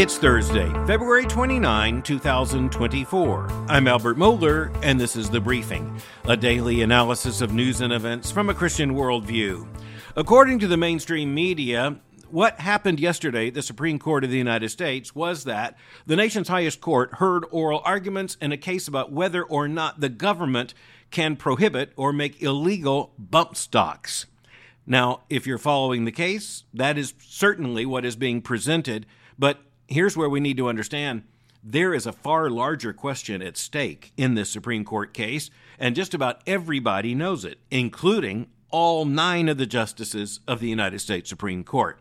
It's Thursday, February 29, 2024. I'm Albert Mohler, and this is The Briefing, a daily analysis of news and events from a Christian worldview. According to the mainstream media, what happened yesterday at the Supreme Court of the United States was that the nation's highest court heard oral arguments in a case about whether or not the government can prohibit or make illegal bump stocks. Now, if you're following the case, that is certainly what is being presented, but here's where we need to understand there is a far larger question at stake in this Supreme Court case, and just about everybody knows it, including all nine of the justices of the United States Supreme Court.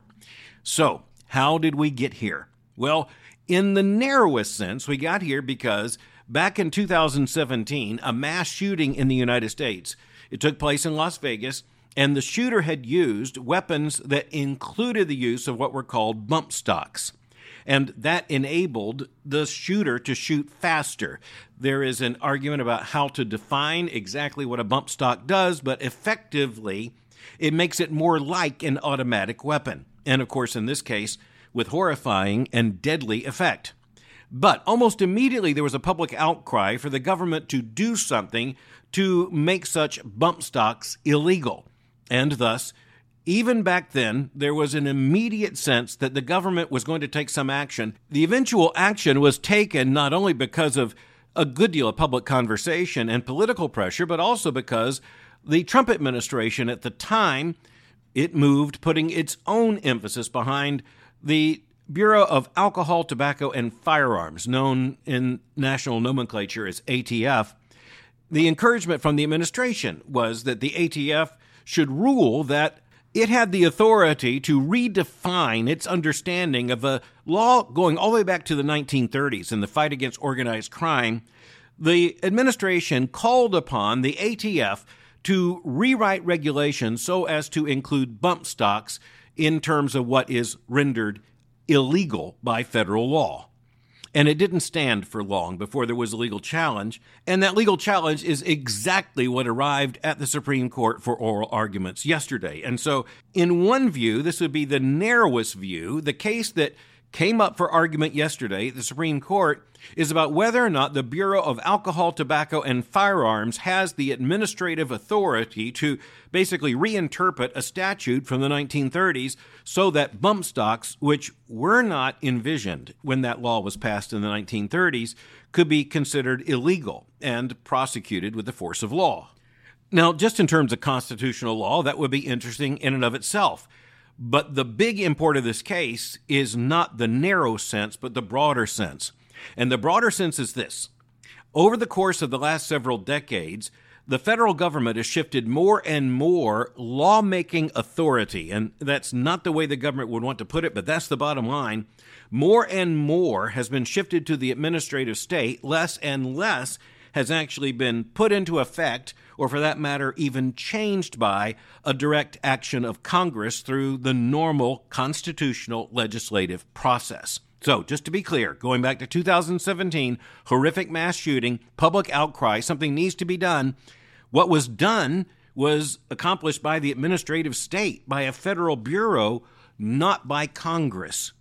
So, how did we get here? Well, in the narrowest sense, we got here because back in 2017, a mass shooting in the United States, it took place in Las Vegas, and the shooter had used weapons that included the use of what were called bump stocks and that enabled the shooter to shoot faster. There is an argument about how to define exactly what a bump stock does, but effectively, it makes it more like an automatic weapon. And of course, in this case, with horrifying and deadly effect. But almost immediately, there was a public outcry for the government to do something to make such bump stocks illegal. And thus, even back then, there was an immediate sense that the government was going to take some action. The eventual action was taken not only because of a good deal of public conversation and political pressure, but also because the Trump administration at the time it moved putting its own emphasis behind the Bureau of Alcohol, Tobacco, and Firearms, known in national nomenclature as ATF. The encouragement from the administration was that the ATF should rule that it had the authority to redefine its understanding of a law going all the way back to the 1930s in the fight against organized crime. The administration called upon the ATF to rewrite regulations so as to include bump stocks in terms of what is rendered illegal by federal law. And it didn't stand for long before there was a legal challenge. And that legal challenge is exactly what arrived at the Supreme Court for oral arguments yesterday. And so, in one view, this would be the narrowest view. The case that came up for argument yesterday at the Supreme Court is about whether or not the Bureau of Alcohol, Tobacco, and Firearms has the administrative authority to basically reinterpret a statute from the 1930s so that bump stocks, which were not envisioned when that law was passed in the 1930s, could be considered illegal and prosecuted with the force of law. Now, just in terms of constitutional law, that would be interesting in and of itself. But the big import of this case is not the narrow sense, but the broader sense. And the broader sense is this over the course of the last several decades, the federal government has shifted more and more lawmaking authority. And that's not the way the government would want to put it, but that's the bottom line. More and more has been shifted to the administrative state, less and less has actually been put into effect, or for that matter, even changed by a direct action of Congress through the normal constitutional legislative process. So, just to be clear, going back to 2017, horrific mass shooting, public outcry, something needs to be done. What was done was accomplished by the administrative state, by a federal bureau, not by Congress.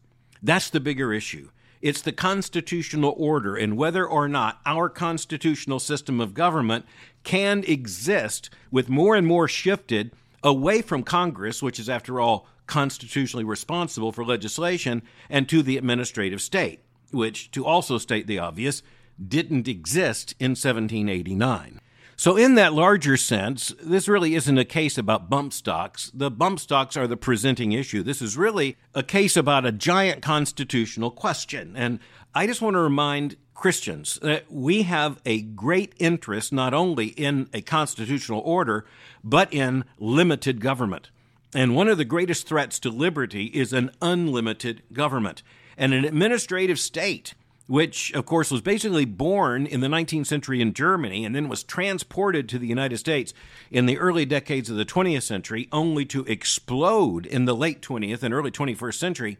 That's the bigger issue. It's the constitutional order and whether or not our constitutional system of government can exist with more and more shifted away from Congress, which is, after all, constitutionally responsible for legislation, and to the administrative state, which, to also state the obvious, didn't exist in 1789. So, in that larger sense, this really isn't a case about bump stocks. The bump stocks are the presenting issue. This is really a case about a giant constitutional question. And I just want to remind Christians that we have a great interest not only in a constitutional order, but in limited government. And one of the greatest threats to liberty is an unlimited government and an administrative state, which, of course, was basically born in the 19th century in Germany and then was transported to the United States in the early decades of the 20th century, only to explode in the late 20th and early 21st century.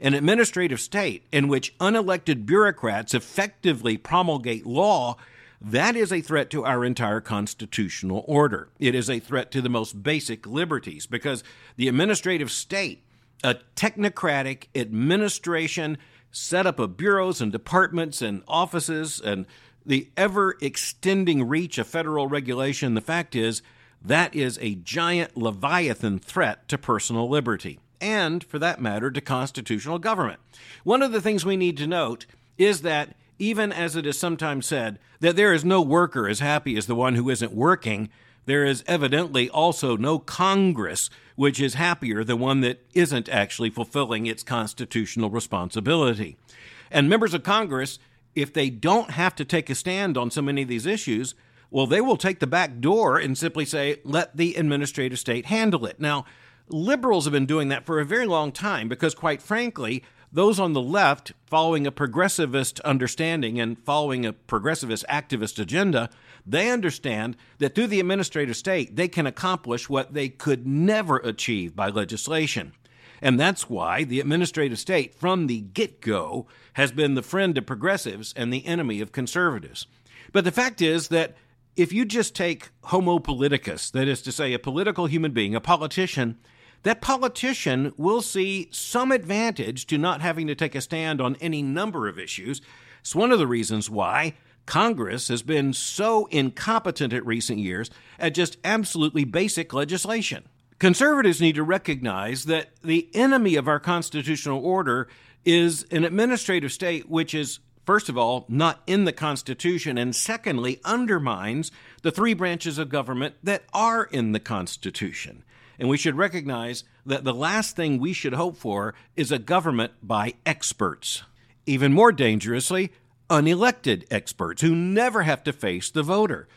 An administrative state in which unelected bureaucrats effectively promulgate law that is a threat to our entire constitutional order. It is a threat to the most basic liberties because the administrative state, a technocratic administration set up of bureaus and departments and offices and the ever extending reach of federal regulation, the fact is that is a giant leviathan threat to personal liberty and, for that matter, to constitutional government. One of the things we need to note is that even as it is sometimes said that there is no worker as happy as the one who isn't working, there is evidently also no Congress which is happier than one that isn't actually fulfilling its constitutional responsibility. And members of Congress, if they don't have to take a stand on so many of these issues, well, they will take the back door and simply say, let the administrative state handle it. Now, liberals have been doing that for a very long time because, quite frankly, those on the left, following a progressivist understanding and following a progressivist activist agenda, they understand that through the administrative state, they can accomplish what they could never achieve by legislation. And that's why the administrative state, from the get go, has been the friend of progressives and the enemy of conservatives. But the fact is that if you just take Homo politicus, that is to say, a political human being, a politician, that politician will see some advantage to not having to take a stand on any number of issues. It's one of the reasons why Congress has been so incompetent at recent years at just absolutely basic legislation. Conservatives need to recognize that the enemy of our constitutional order is an administrative state which is, first of all, not in the Constitution, and secondly, undermines the three branches of government that are in the Constitution. And we should recognize that the last thing we should hope for is a government by experts. Even more dangerously, unelected experts who never have to face the voter.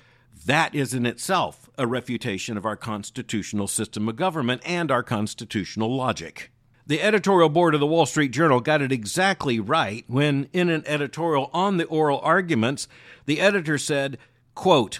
That is in itself a refutation of our constitutional system of government and our constitutional logic. The editorial board of the Wall Street Journal got it exactly right when, in an editorial on the oral arguments, the editor said, quote,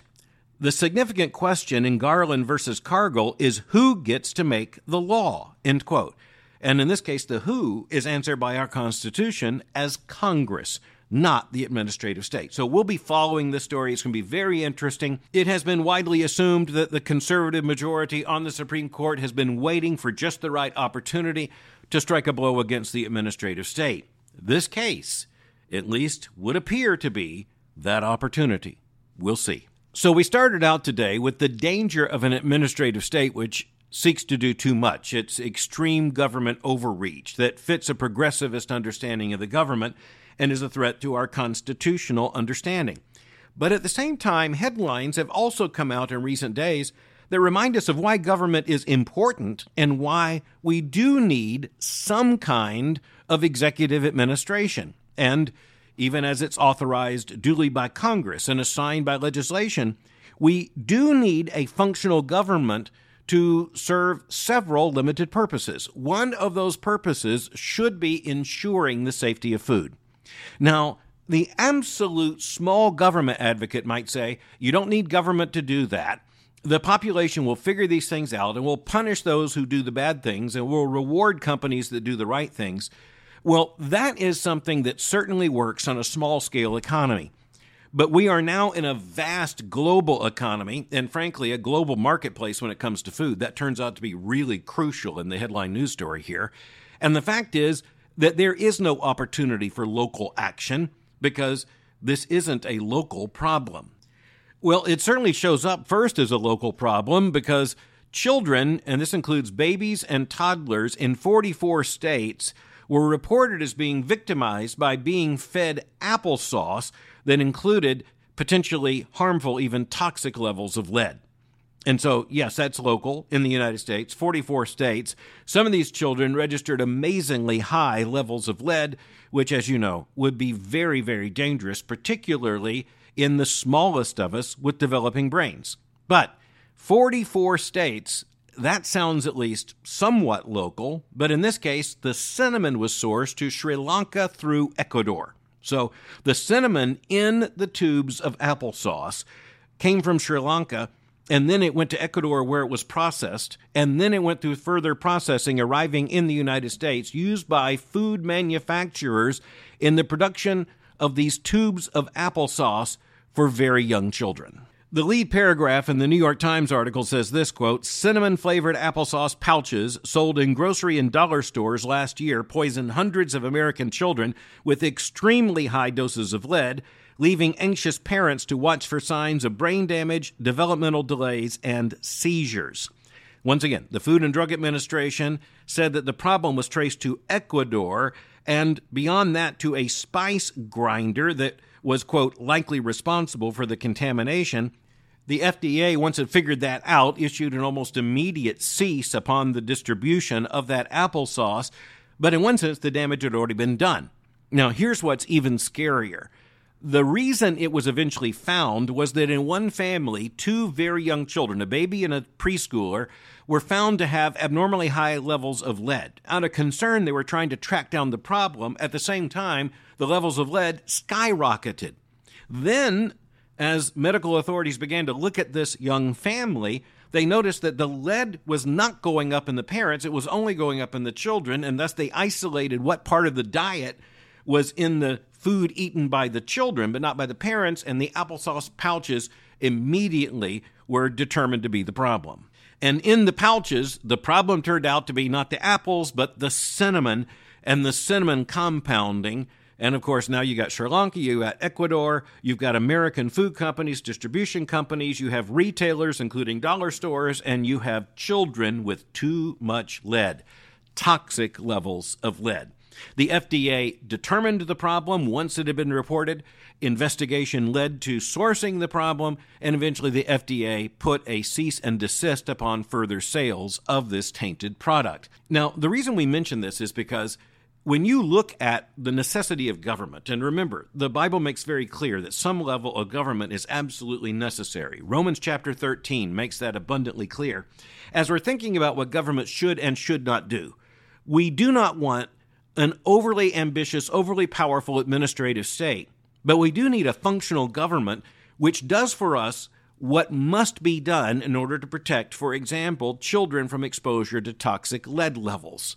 the significant question in Garland versus Cargill is who gets to make the law, end quote. And in this case, the who is answered by our Constitution as Congress, not the administrative state. So we'll be following this story. It's going to be very interesting. It has been widely assumed that the conservative majority on the Supreme Court has been waiting for just the right opportunity to strike a blow against the administrative state. This case, at least, would appear to be that opportunity. We'll see. So we started out today with the danger of an administrative state which seeks to do too much. It's extreme government overreach that fits a progressivist understanding of the government and is a threat to our constitutional understanding. But at the same time, headlines have also come out in recent days that remind us of why government is important and why we do need some kind of executive administration. And even as it's authorized duly by Congress and assigned by legislation, we do need a functional government to serve several limited purposes. One of those purposes should be ensuring the safety of food. Now, the absolute small government advocate might say, you don't need government to do that. The population will figure these things out and will punish those who do the bad things and will reward companies that do the right things. Well, that is something that certainly works on a small scale economy. But we are now in a vast global economy and, frankly, a global marketplace when it comes to food. That turns out to be really crucial in the headline news story here. And the fact is that there is no opportunity for local action because this isn't a local problem. Well, it certainly shows up first as a local problem because children, and this includes babies and toddlers in 44 states, were reported as being victimized by being fed applesauce that included potentially harmful, even toxic levels of lead. And so, yes, that's local in the United States, 44 states. Some of these children registered amazingly high levels of lead, which, as you know, would be very, very dangerous, particularly in the smallest of us with developing brains. But 44 states that sounds at least somewhat local, but in this case, the cinnamon was sourced to Sri Lanka through Ecuador. So the cinnamon in the tubes of applesauce came from Sri Lanka, and then it went to Ecuador where it was processed, and then it went through further processing, arriving in the United States, used by food manufacturers in the production of these tubes of applesauce for very young children. The lead paragraph in the New York Times article says this quote, cinnamon flavored applesauce pouches sold in grocery and dollar stores last year poisoned hundreds of American children with extremely high doses of lead, leaving anxious parents to watch for signs of brain damage, developmental delays, and seizures. Once again, the Food and Drug Administration said that the problem was traced to Ecuador and beyond that to a spice grinder that was, quote, likely responsible for the contamination. The FDA, once it figured that out, issued an almost immediate cease upon the distribution of that applesauce. But in one sense, the damage had already been done. Now, here's what's even scarier. The reason it was eventually found was that in one family, two very young children, a baby and a preschooler, were found to have abnormally high levels of lead. Out of concern, they were trying to track down the problem. At the same time, the levels of lead skyrocketed. Then, as medical authorities began to look at this young family, they noticed that the lead was not going up in the parents, it was only going up in the children, and thus they isolated what part of the diet was in the food eaten by the children, but not by the parents, and the applesauce pouches immediately were determined to be the problem. And in the pouches, the problem turned out to be not the apples, but the cinnamon and the cinnamon compounding. And of course, now you got Sri Lanka, you got Ecuador, you've got American food companies, distribution companies, you have retailers, including dollar stores, and you have children with too much lead, toxic levels of lead. The FDA determined the problem once it had been reported. Investigation led to sourcing the problem, and eventually the FDA put a cease and desist upon further sales of this tainted product. Now, the reason we mention this is because when you look at the necessity of government, and remember, the Bible makes very clear that some level of government is absolutely necessary. Romans chapter 13 makes that abundantly clear. As we're thinking about what government should and should not do, we do not want an overly ambitious, overly powerful administrative state, but we do need a functional government which does for us what must be done in order to protect, for example, children from exposure to toxic lead levels.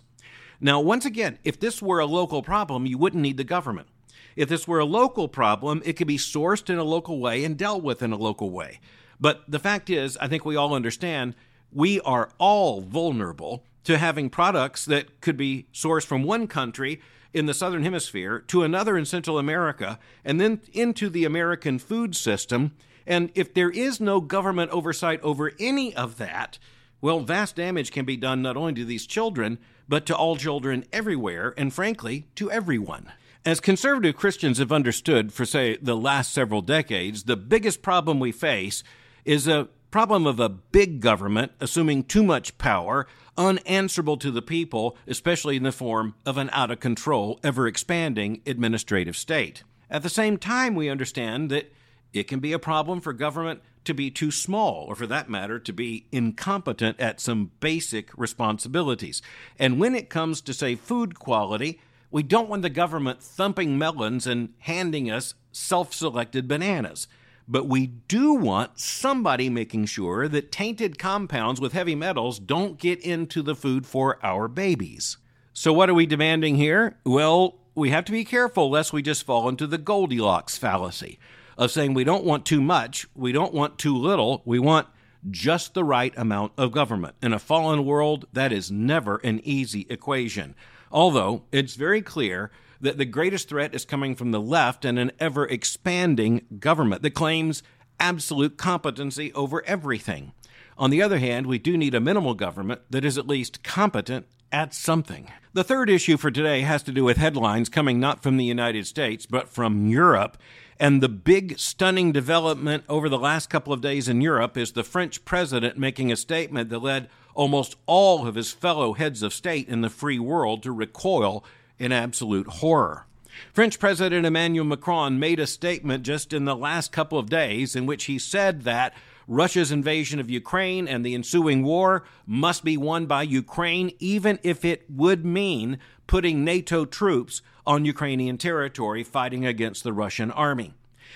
Now, once again, if this were a local problem, you wouldn't need the government. If this were a local problem, it could be sourced in a local way and dealt with in a local way. But the fact is, I think we all understand we are all vulnerable to having products that could be sourced from one country in the southern hemisphere to another in Central America and then into the American food system. And if there is no government oversight over any of that, well, vast damage can be done not only to these children, but to all children everywhere, and frankly, to everyone. As conservative Christians have understood for, say, the last several decades, the biggest problem we face is a problem of a big government assuming too much power, unanswerable to the people, especially in the form of an out of control, ever expanding administrative state. At the same time, we understand that it can be a problem for government to be too small, or for that matter, to be incompetent at some basic responsibilities. And when it comes to, say, food quality, we don't want the government thumping melons and handing us self selected bananas. But we do want somebody making sure that tainted compounds with heavy metals don't get into the food for our babies. So, what are we demanding here? Well, we have to be careful lest we just fall into the Goldilocks fallacy of saying we don't want too much, we don't want too little, we want just the right amount of government. In a fallen world, that is never an easy equation. Although it's very clear that the greatest threat is coming from the left and an ever expanding government that claims absolute competency over everything. On the other hand, we do need a minimal government that is at least competent at something. The third issue for today has to do with headlines coming not from the United States, but from Europe. And the big, stunning development over the last couple of days in Europe is the French president making a statement that led almost all of his fellow heads of state in the free world to recoil in absolute horror. French President Emmanuel Macron made a statement just in the last couple of days in which he said that Russia's invasion of Ukraine and the ensuing war must be won by Ukraine, even if it would mean putting NATO troops on Ukrainian territory fighting against the Russian army.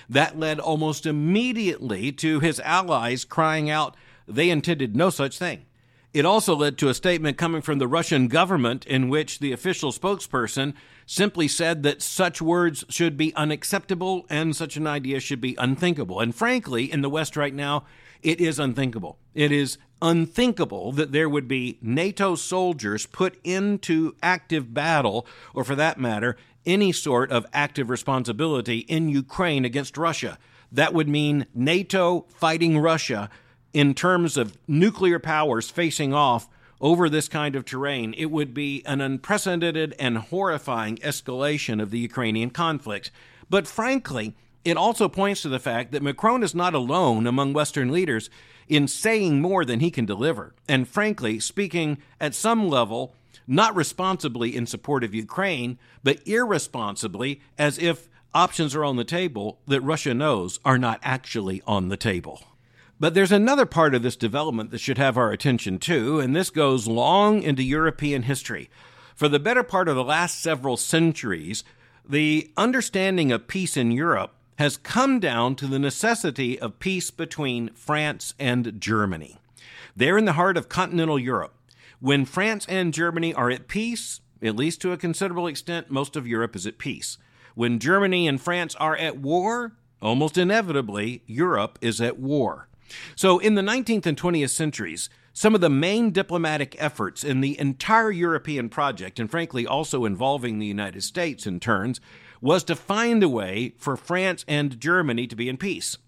That led almost immediately to his allies crying out they intended no such thing. It also led to a statement coming from the Russian government in which the official spokesperson simply said that such words should be unacceptable and such an idea should be unthinkable. And frankly, in the West right now, it is unthinkable. It is unthinkable that there would be NATO soldiers put into active battle, or for that matter, any sort of active responsibility in Ukraine against Russia. That would mean NATO fighting Russia in terms of nuclear powers facing off over this kind of terrain, it would be an unprecedented and horrifying escalation of the Ukrainian conflict. But frankly, it also points to the fact that Macron is not alone among Western leaders in saying more than he can deliver, and frankly, speaking at some level, not responsibly in support of Ukraine, but irresponsibly as if options are on the table that Russia knows are not actually on the table. But there's another part of this development that should have our attention too, and this goes long into European history. For the better part of the last several centuries, the understanding of peace in Europe has come down to the necessity of peace between France and Germany. They're in the heart of continental Europe. When France and Germany are at peace, at least to a considerable extent, most of Europe is at peace. When Germany and France are at war, almost inevitably, Europe is at war. So, in the 19th and 20th centuries, some of the main diplomatic efforts in the entire European project, and frankly also involving the United States in turns, was to find a way for France and Germany to be in peace.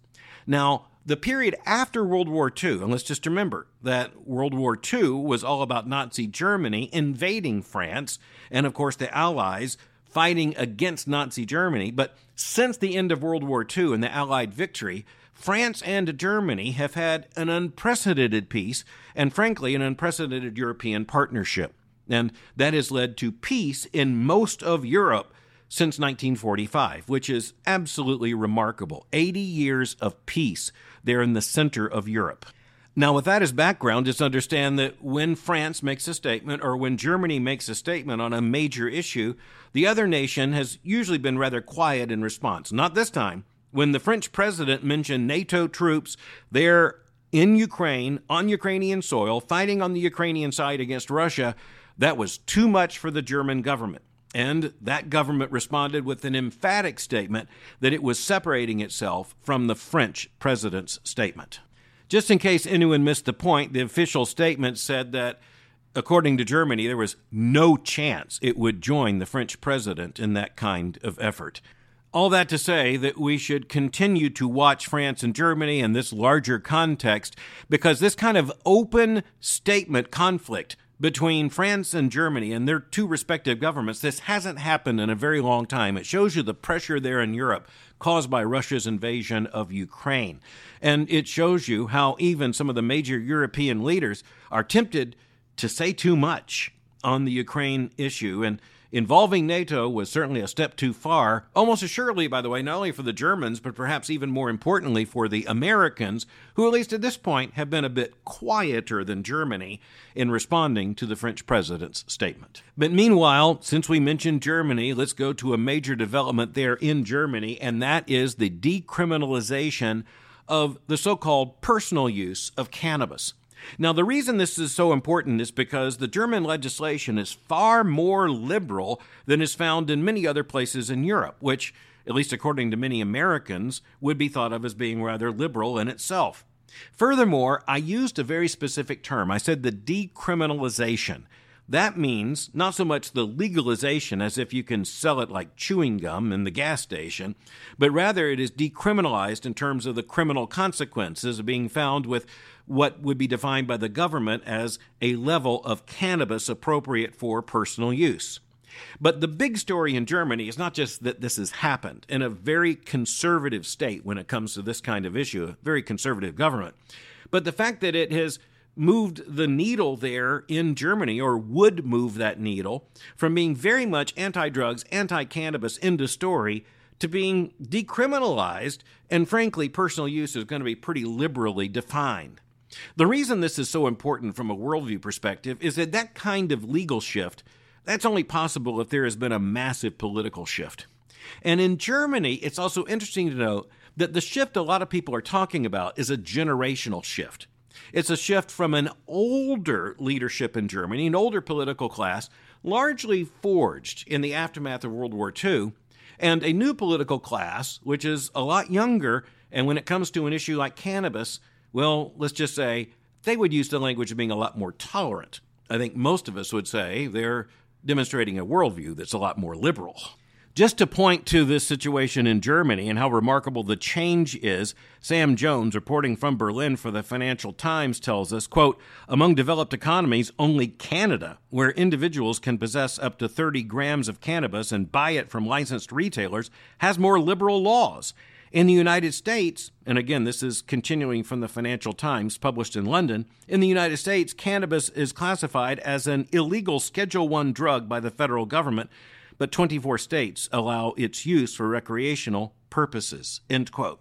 Now, the period after World War II, and let's just remember that World War II was all about Nazi Germany invading France, and of course the Allies fighting against Nazi Germany. But since the end of World War II and the Allied victory, France and Germany have had an unprecedented peace and, frankly, an unprecedented European partnership. And that has led to peace in most of Europe since 1945, which is absolutely remarkable. 80 years of peace there in the center of Europe. Now, with that as background, just understand that when France makes a statement or when Germany makes a statement on a major issue, the other nation has usually been rather quiet in response. Not this time when the French president mentioned NATO troops there in Ukraine, on Ukrainian soil, fighting on the Ukrainian side against Russia, that was too much for the German government. And that government responded with an emphatic statement that it was separating itself from the French president's statement. Just in case anyone missed the point, the official statement said that, according to Germany, there was no chance it would join the French president in that kind of effort. All that to say that we should continue to watch France and Germany in this larger context because this kind of open statement conflict between France and Germany and their two respective governments, this hasn't happened in a very long time. It shows you the pressure there in Europe caused by Russia's invasion of Ukraine. And it shows you how even some of the major European leaders are tempted to say too much on the Ukraine issue. And Involving NATO was certainly a step too far, almost assuredly, by the way, not only for the Germans, but perhaps even more importantly for the Americans, who, at least at this point, have been a bit quieter than Germany in responding to the French president's statement. But meanwhile, since we mentioned Germany, let's go to a major development there in Germany, and that is the decriminalization of the so called personal use of cannabis. Now, the reason this is so important is because the German legislation is far more liberal than is found in many other places in Europe, which, at least according to many Americans, would be thought of as being rather liberal in itself. Furthermore, I used a very specific term. I said the decriminalization. That means not so much the legalization as if you can sell it like chewing gum in the gas station, but rather it is decriminalized in terms of the criminal consequences of being found with what would be defined by the government as a level of cannabis appropriate for personal use. But the big story in Germany is not just that this has happened in a very conservative state when it comes to this kind of issue, a very conservative government, but the fact that it has moved the needle there in Germany, or would move that needle, from being very much anti drugs, anti cannabis into story to being decriminalized, and frankly, personal use is going to be pretty liberally defined. The reason this is so important from a worldview perspective is that that kind of legal shift that's only possible if there has been a massive political shift. And in Germany, it's also interesting to note that the shift a lot of people are talking about is a generational shift. It's a shift from an older leadership in Germany, an older political class, largely forged in the aftermath of World War II, and a new political class, which is a lot younger. And when it comes to an issue like cannabis, well, let's just say they would use the language of being a lot more tolerant. I think most of us would say they're demonstrating a worldview that's a lot more liberal. Just to point to this situation in Germany and how remarkable the change is, Sam Jones, reporting from Berlin for the Financial Times, tells us, quote, among developed economies, only Canada, where individuals can possess up to 30 grams of cannabis and buy it from licensed retailers, has more liberal laws. In the United States, and again, this is continuing from the Financial Times published in London, in the United States, cannabis is classified as an illegal Schedule 1 drug by the federal government but 24 states allow its use for recreational purposes. End quote.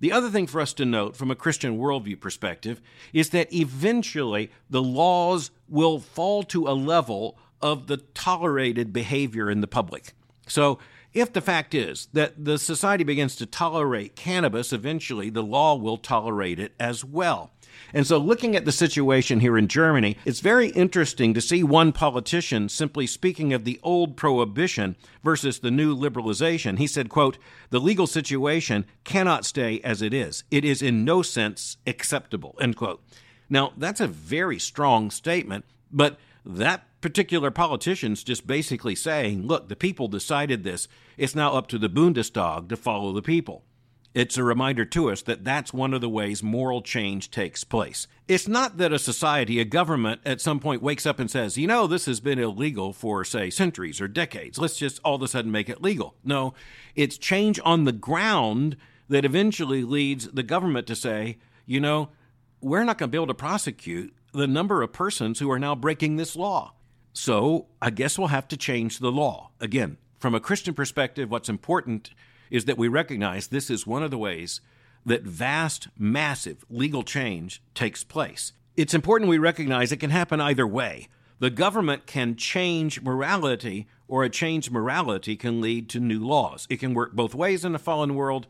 The other thing for us to note from a Christian worldview perspective is that eventually the laws will fall to a level of the tolerated behavior in the public. So, if the fact is that the society begins to tolerate cannabis, eventually the law will tolerate it as well. And so, looking at the situation here in Germany, it's very interesting to see one politician simply speaking of the old prohibition versus the new liberalization. He said, quote, the legal situation cannot stay as it is. It is in no sense acceptable, end quote. Now, that's a very strong statement, but that particular politician's just basically saying, look, the people decided this. It's now up to the Bundestag to follow the people. It's a reminder to us that that's one of the ways moral change takes place. It's not that a society, a government, at some point wakes up and says, you know, this has been illegal for, say, centuries or decades. Let's just all of a sudden make it legal. No, it's change on the ground that eventually leads the government to say, you know, we're not going to be able to prosecute the number of persons who are now breaking this law. So I guess we'll have to change the law. Again, from a Christian perspective, what's important is that we recognize this is one of the ways that vast, massive legal change takes place. It's important we recognize it can happen either way. The government can change morality, or a changed morality can lead to new laws. It can work both ways in a fallen world.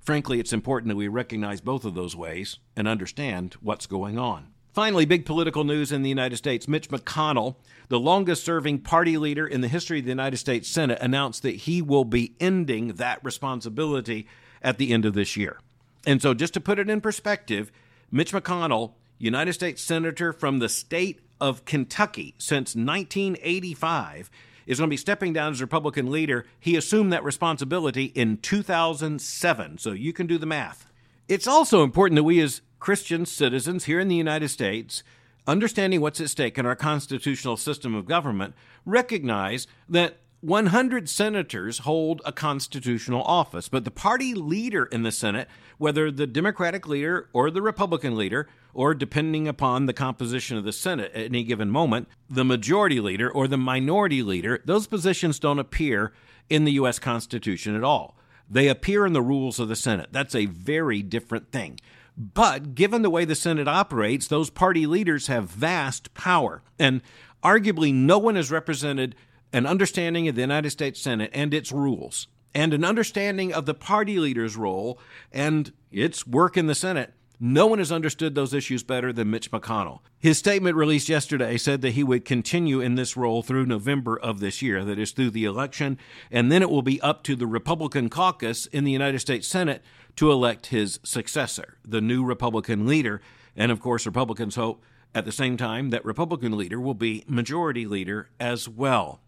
Frankly, it's important that we recognize both of those ways and understand what's going on. Finally, big political news in the United States. Mitch McConnell, the longest serving party leader in the history of the United States Senate, announced that he will be ending that responsibility at the end of this year. And so, just to put it in perspective, Mitch McConnell, United States Senator from the state of Kentucky since 1985, is going to be stepping down as Republican leader. He assumed that responsibility in 2007. So, you can do the math. It's also important that we as Christian citizens here in the United States, understanding what's at stake in our constitutional system of government, recognize that 100 senators hold a constitutional office, but the party leader in the Senate, whether the Democratic leader or the Republican leader, or depending upon the composition of the Senate at any given moment, the majority leader or the minority leader, those positions don't appear in the U.S. Constitution at all. They appear in the rules of the Senate. That's a very different thing. But given the way the Senate operates, those party leaders have vast power. And arguably, no one has represented an understanding of the United States Senate and its rules, and an understanding of the party leader's role and its work in the Senate. No one has understood those issues better than Mitch McConnell. His statement released yesterday said that he would continue in this role through November of this year, that is, through the election, and then it will be up to the Republican caucus in the United States Senate to elect his successor, the new Republican leader. And of course, Republicans hope at the same time that Republican leader will be majority leader as well.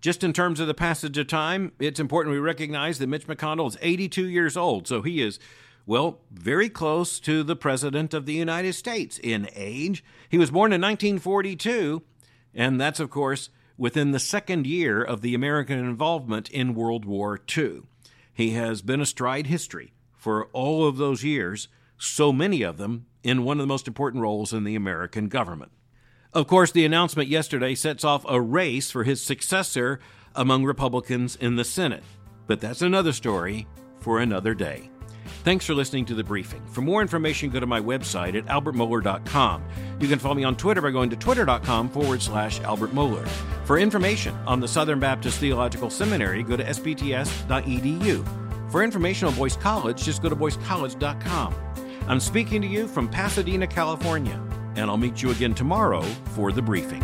Just in terms of the passage of time, it's important we recognize that Mitch McConnell is 82 years old, so he is well, very close to the President of the United States in age. He was born in 1942, and that's, of course, within the second year of the American involvement in World War II. He has been astride history for all of those years, so many of them in one of the most important roles in the American government. Of course, the announcement yesterday sets off a race for his successor among Republicans in the Senate. But that's another story for another day. Thanks for listening to the briefing. For more information, go to my website at albertmohler.com. You can follow me on Twitter by going to twitter.com forward slash Albert Mohler. For information on the Southern Baptist Theological Seminary, go to sbts.edu. For information on Boyce College, just go to boycecollege.com. I'm speaking to you from Pasadena, California, and I'll meet you again tomorrow for the briefing.